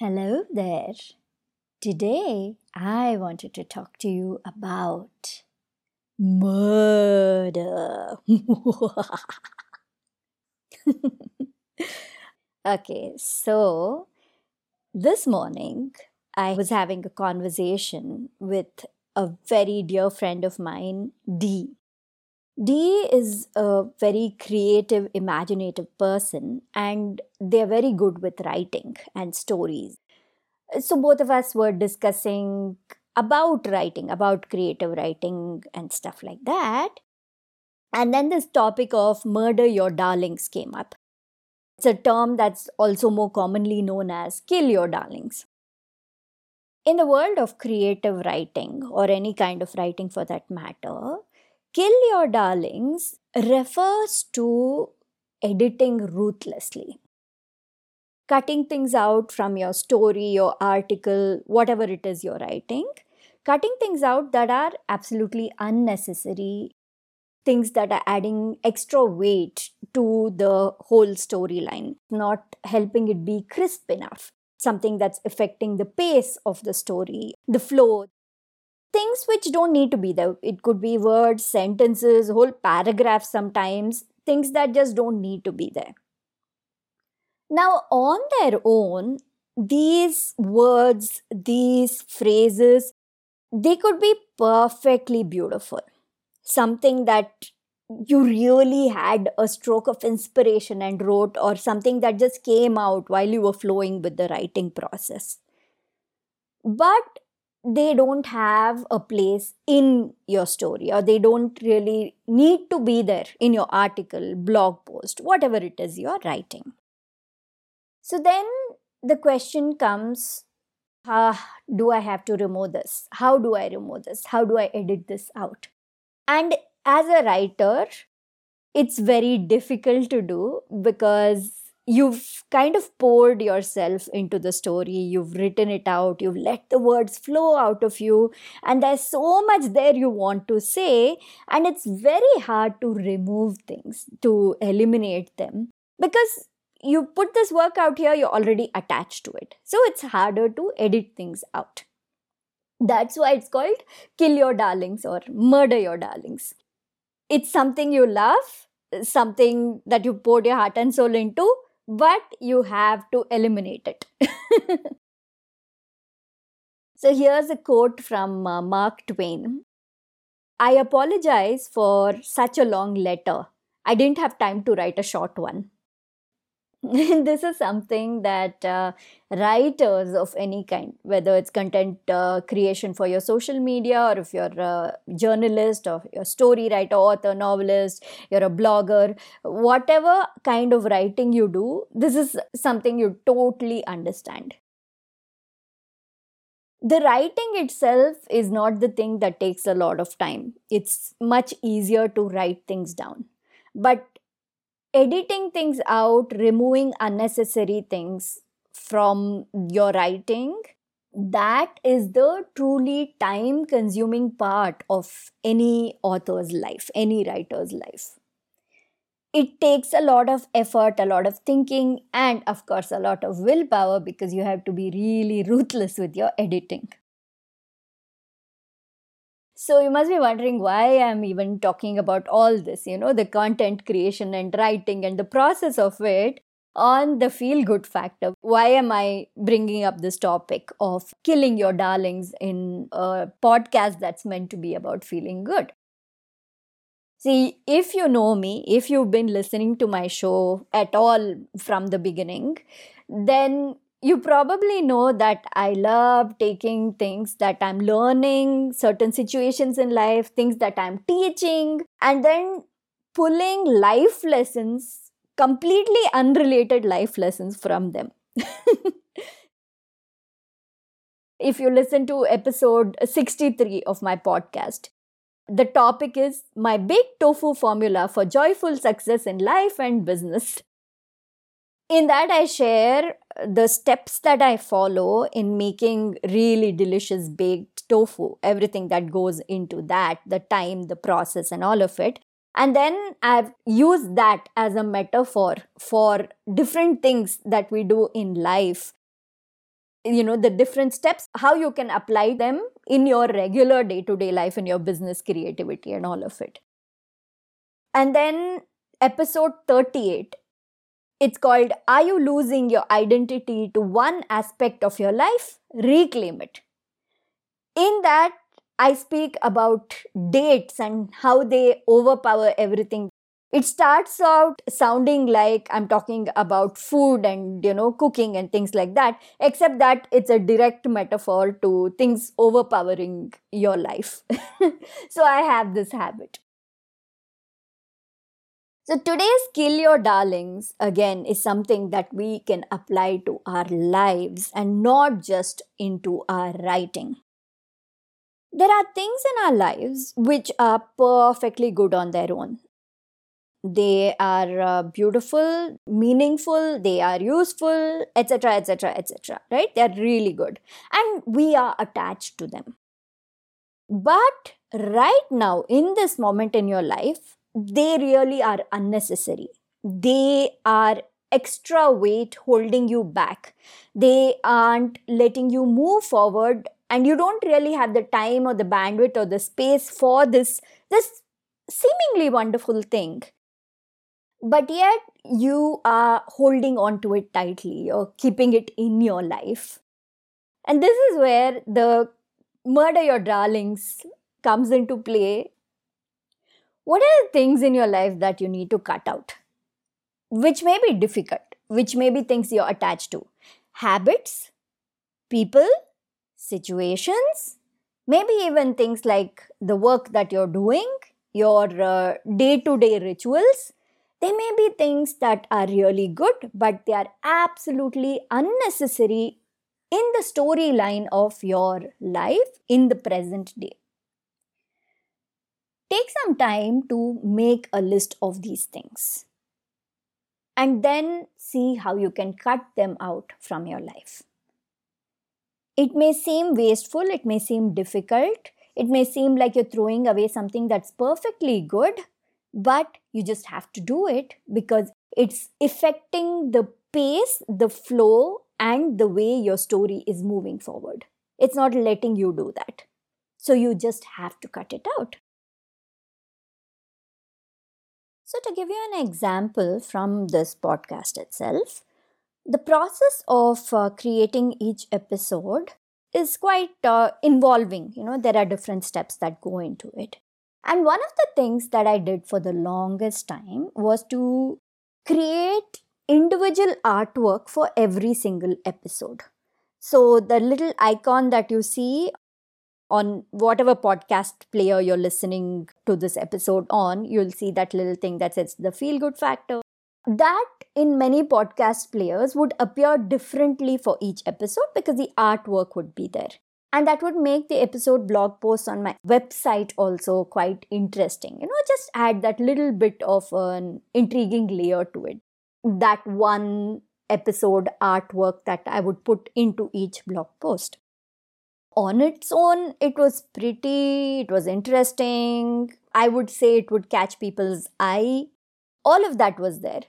Hello there. Today I wanted to talk to you about murder. okay, so this morning I was having a conversation with a very dear friend of mine, Dee. Dee is a very creative, imaginative person, and they're very good with writing and stories. So, both of us were discussing about writing, about creative writing, and stuff like that. And then this topic of murder your darlings came up. It's a term that's also more commonly known as kill your darlings. In the world of creative writing, or any kind of writing for that matter, Kill Your Darlings refers to editing ruthlessly. Cutting things out from your story, your article, whatever it is you're writing, cutting things out that are absolutely unnecessary, things that are adding extra weight to the whole storyline, not helping it be crisp enough, something that's affecting the pace of the story, the flow, things which don't need to be there. It could be words, sentences, whole paragraphs sometimes, things that just don't need to be there. Now, on their own, these words, these phrases, they could be perfectly beautiful. Something that you really had a stroke of inspiration and wrote, or something that just came out while you were flowing with the writing process. But they don't have a place in your story or they don't really need to be there in your article, blog post, whatever it is you're writing. So then the question comes uh, do I have to remove this? How do I remove this? How do I edit this out? And as a writer, it's very difficult to do because you've kind of poured yourself into the story you've written it out you've let the words flow out of you and there's so much there you want to say and it's very hard to remove things to eliminate them. Because you put this work out here you're already attached to it. So it's harder to edit things out. That's why it's called kill your darlings or murder your darlings. It's something you love something that you poured your heart and soul into but you have to eliminate it. so here's a quote from uh, Mark Twain I apologize for such a long letter. I didn't have time to write a short one. this is something that uh, writers of any kind, whether it's content uh, creation for your social media, or if you're a journalist, or a story writer, author, novelist, you're a blogger, whatever kind of writing you do, this is something you totally understand. The writing itself is not the thing that takes a lot of time. It's much easier to write things down. But editing things out, removing unnecessary things from your writing, that is the truly time consuming part of any author's life, any writer's life. It takes a lot of effort, a lot of thinking, and of course, a lot of willpower because you have to be really ruthless with your editing. So you must be wondering why I'm even talking about all this, you know, the content creation and writing and the process of it on the feel good factor. Why am I bringing up this topic of killing your darlings in a podcast that's meant to be about feeling good? See, if you know me, if you've been listening to my show at all from the beginning, then you probably know that I love taking things that I'm learning, certain situations in life, things that I'm teaching, and then pulling life lessons, completely unrelated life lessons from them. if you listen to episode 63 of my podcast, the topic is my big tofu formula for joyful success in life and business. In that, I share the steps that I follow in making really delicious baked tofu, everything that goes into that, the time, the process, and all of it. And then I've used that as a metaphor for different things that we do in life you know the different steps how you can apply them in your regular day to day life in your business creativity and all of it and then episode 38 it's called are you losing your identity to one aspect of your life? Reclaim it. In that i speak about dates and how they overpower everything. It starts out sounding like i'm talking about food and you know cooking and things like that except that it's a direct metaphor to things overpowering your life. So i have this habit so today's kill your darlings again is something that we can apply to our lives and not just into our writing. There are things in our lives which are perfectly good on their own. They are uh, beautiful meaningful they are useful etc etc etc right? They are really good and we are attached to them. But right now in this moment in your life they really are unnecessary. They are extra weight holding you back. They aren't letting you move forward and you don't really have the time or the bandwidth or the space for this this seemingly wonderful thing. But yet you are holding on to it tightly. You're keeping it in your life. And this is where the murder your darlings comes into play what are the things in your life that you need to cut out? Which may be difficult which may be things you're attached to. Habits people situations maybe even things like the work that you're doing your day to day rituals. They may be things that are really good, but they are absolutely unnecessary in the storyline of your life in the present day. Take some time to make a list of these things and then see how you can cut them out from your life. It may seem wasteful, it may seem difficult, it may seem like you're throwing away something that's perfectly good, but you just have to do it because it's affecting the pace, the flow, and the way your story is moving forward. It's not letting you do that. So you just have to cut it out. So, to give you an example from this podcast itself, the process of uh, creating each episode is quite uh, involving. You know, there are different steps that go into it. And one of the things that I did for the longest time was to create individual artwork for every single episode. So the little icon that you see on whatever podcast player you're listening to this episode on, you'll see that little thing that says the feel good factor. That in many podcast players would appear differently for each episode because the artwork would be there. And that would make the episode blog posts on my website also quite interesting. You know just add that little bit of an intriguing layer to it. That one episode artwork that i would put into each blog post on its own it was pretty it was interesting. I would say it would catch people's eye. All of that was there.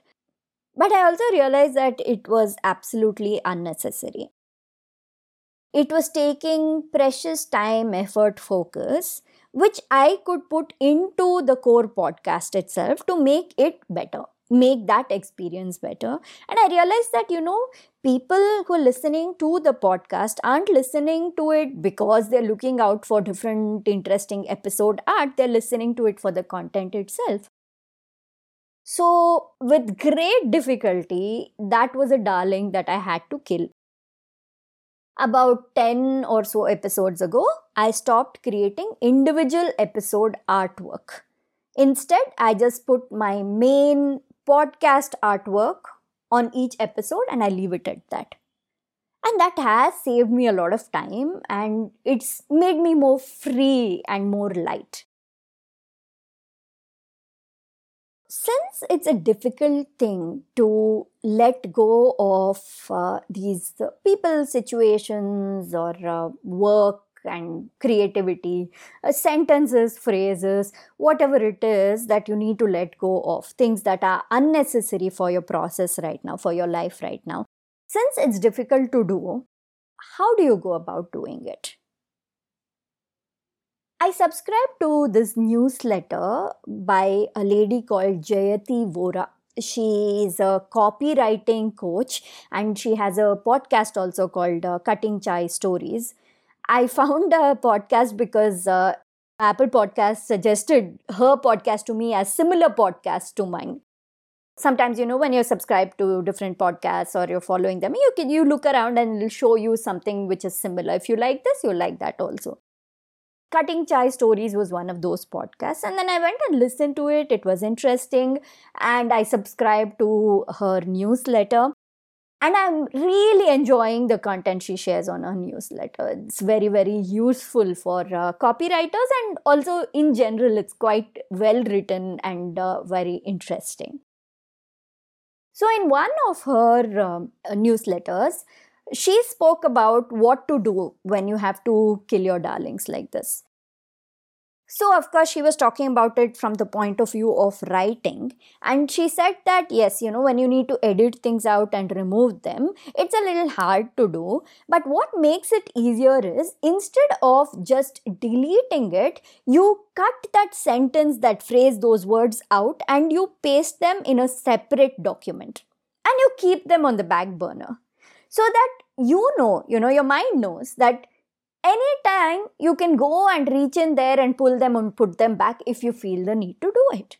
But i also realized that it was absolutely unnecessary. It was taking precious time, effort, focus, which I could put into the core podcast itself to make it better, make that experience better. And I realized that, you know, people who are listening to the podcast aren't listening to it because they're looking out for different interesting episode art, they're listening to it for the content itself. So, with great difficulty, that was a darling that I had to kill about 10 or so episodes ago, I stopped creating individual episode artwork. Instead, I just put my main podcast artwork on each episode and I leave it at that. And that has saved me a lot of time and it's made me more free and more light. Since it's a difficult thing to let go of uh, these people situations or uh, work and creativity, uh, sentences, phrases, whatever it is that you need to let go of, things that are unnecessary for your process right now, for your life right now. Since it's difficult to do, how do you go about doing it? I subscribe to this newsletter by a lady called Jayati Vora. She is a copywriting coach and she has a podcast also called uh, Cutting Chai Stories. I found a podcast because uh, Apple Podcast suggested her podcast to me as similar podcast to mine sometimes you know when you're subscribed to different podcasts or you're following them you can you look around and it'll show you something which is similar if you like this you'll like that also cutting chai stories was one of those podcasts. And then i went and listened to it. It was interesting. And i subscribed to her newsletter. And i'm really enjoying the content she shares on her newsletter. It's very very useful for uh, copywriters. And also in general it's quite well written and uh, very interesting. So, in one of her um, newsletters, she spoke about what to do when you have to kill your darlings like this. So, of course, she was talking about it from the point of view of writing. And she said that, yes, you know, when you need to edit things out and remove them, it's a little hard to do. But what makes it easier is instead of just deleting it, you cut that sentence, that phrase, those words out, and you paste them in a separate document. And you keep them on the back burner. So that you know, you know, your mind knows that anytime you can go and reach in there and pull them and put them back if you feel the need to do it.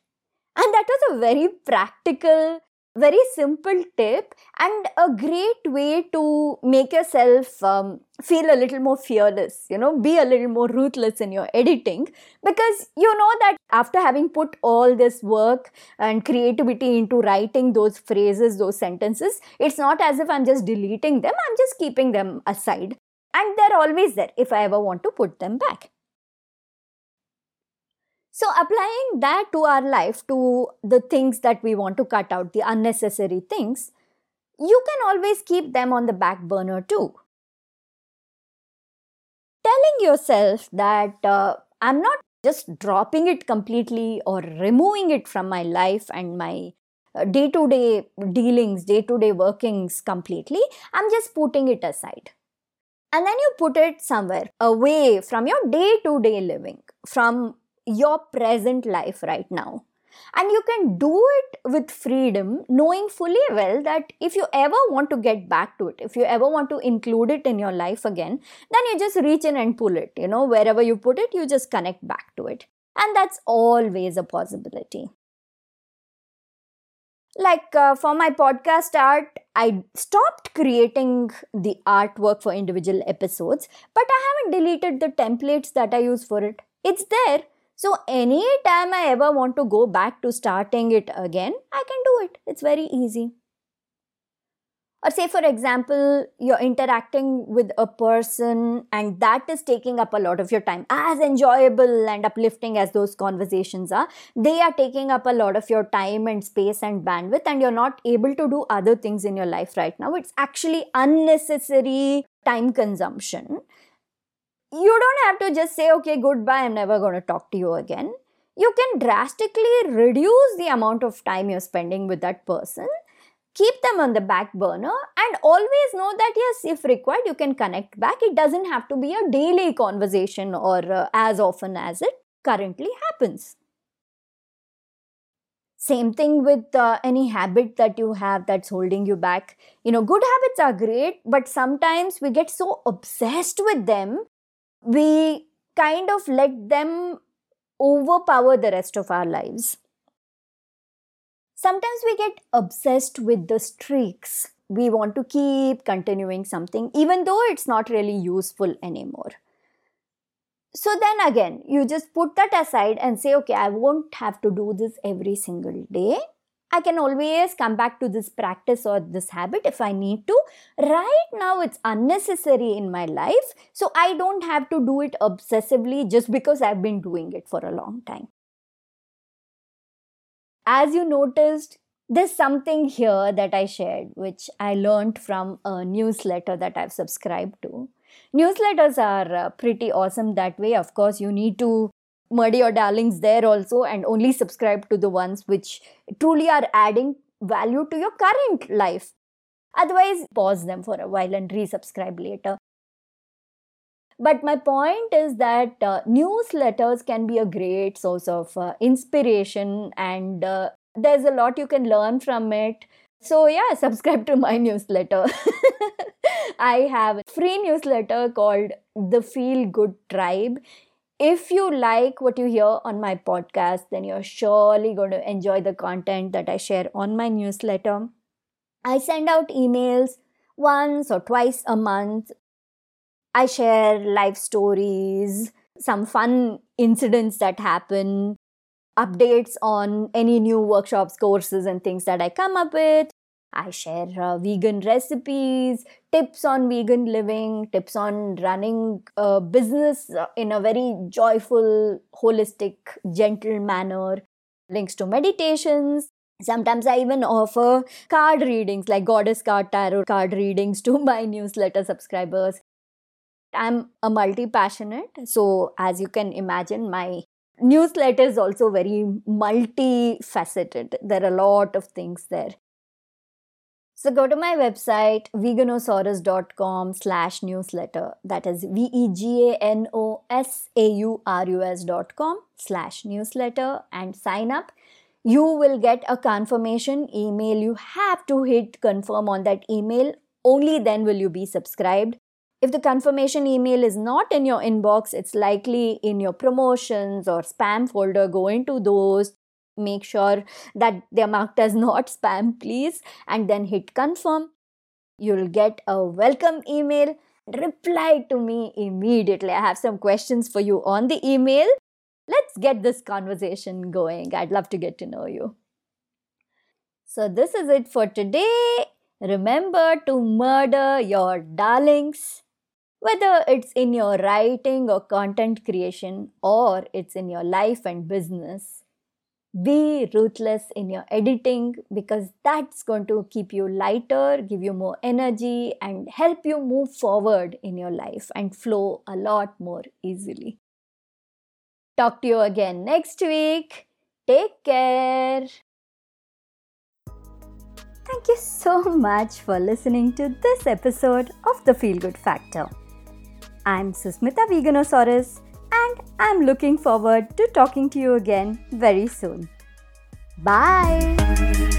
And that was a very practical, very simple tip and a great way to make yourself um, feel a little more fearless, you know, be a little more ruthless in your editing because you know that after having put all this work and creativity into writing those phrases, those sentences, it's not as if I'm just deleting them, I'm just keeping them aside and they're always there if I ever want to put them back. So, applying that to our life, to the things that we want to cut out, the unnecessary things, you can always keep them on the back burner too. Telling yourself that uh, I'm not just dropping it completely or removing it from my life and my day to day dealings, day to day workings completely, I'm just putting it aside and then you put it somewhere away from your day to day living, from your present life right now. And you can do it with freedom, knowing fully well that if you ever want to get back to it, if you ever want to include it in your life again, then you just reach in and pull it. You know, wherever you put it, you just connect back to it. And that's always a possibility like uh, for my podcast art i stopped creating the artwork for individual episodes but i haven't deleted the templates that i use for it it's there so any time i ever want to go back to starting it again i can do it. It's very easy. Or say for example you're interacting with a person and that is taking up a lot of your time. As enjoyable and uplifting as those conversations are they are taking up a lot of your time and space and bandwidth and you're not able to do other things in your life right now. It's actually unnecessary time consumption you don't have to just say okay goodbye i'm never going to talk to you again. You can drastically reduce the amount of time you're spending with that person keep them on the back burner and always know that yes if required you can connect back. It doesn't have to be a daily conversation or uh, as often as it currently happens. Same thing with uh, any habit that you have that's holding you back. You know good habits are great but sometimes we get so obsessed with them we kind of let them overpower the rest of our lives Sometimes we get obsessed with the streaks. We want to keep continuing something even though it's not really useful anymore. So then again, you just put that aside and say, okay, I won't have to do this every single day. I can always come back to this practice or this habit if I need to. Right now, it's unnecessary in my life, so I don't have to do it obsessively just because I've been doing it for a long time as you noticed, there's something here that I shared, which I learned from a newsletter that I've subscribed to. Newsletters are uh, pretty awesome that way. Of course, you need to murder your darlings there also and only subscribe to the ones which truly are adding value to your current life. Otherwise, pause them for a while and resubscribe later. But my point is that uh, newsletters can be a great source of uh, inspiration, and uh, there's a lot you can learn from it. So, yeah, subscribe to my newsletter. I have a free newsletter called The Feel Good Tribe. If you like what you hear on my podcast, then you're surely going to enjoy the content that I share on my newsletter. I send out emails once or twice a month. I share life stories, some fun incidents that happen, updates on any new workshops, courses, and things that I come up with. I share uh, vegan recipes, tips on vegan living, tips on running a business uh, in a very joyful, holistic, gentle manner, links to meditations. Sometimes I even offer card readings like Goddess Card Tarot card readings to my newsletter subscribers. I'm a multi passionate, so as you can imagine, my newsletter is also very multifaceted. There are a lot of things there. So go to my website, veganosaurus.com slash newsletter. That is V-E-G-A-N-O-S-A-U-R-U-S dot com slash newsletter and sign up. You will get a confirmation email. You have to hit confirm on that email. Only then will you be subscribed. If the confirmation email is not in your inbox, it's likely in your promotions or spam folder. Go into those make sure that they're marked as not spam please. And then hit confirm. You'll get a welcome email. Reply to me immediately. I have some questions for you on the email. Let's get this conversation going. I'd love to get to know you. So this is it for today. Remember to murder your darlings. Whether it's in your writing or content creation or it's in your life and business be ruthless in your editing because that's going to keep you lighter, give you more energy, and help you move forward in your life and flow a lot more easily. Talk to you again next week. Take care. Thank you so much for listening to this episode of The Feel Good Factor. I'm Susmita Veganosaurus and I'm looking forward to talking to you again very soon. Bye!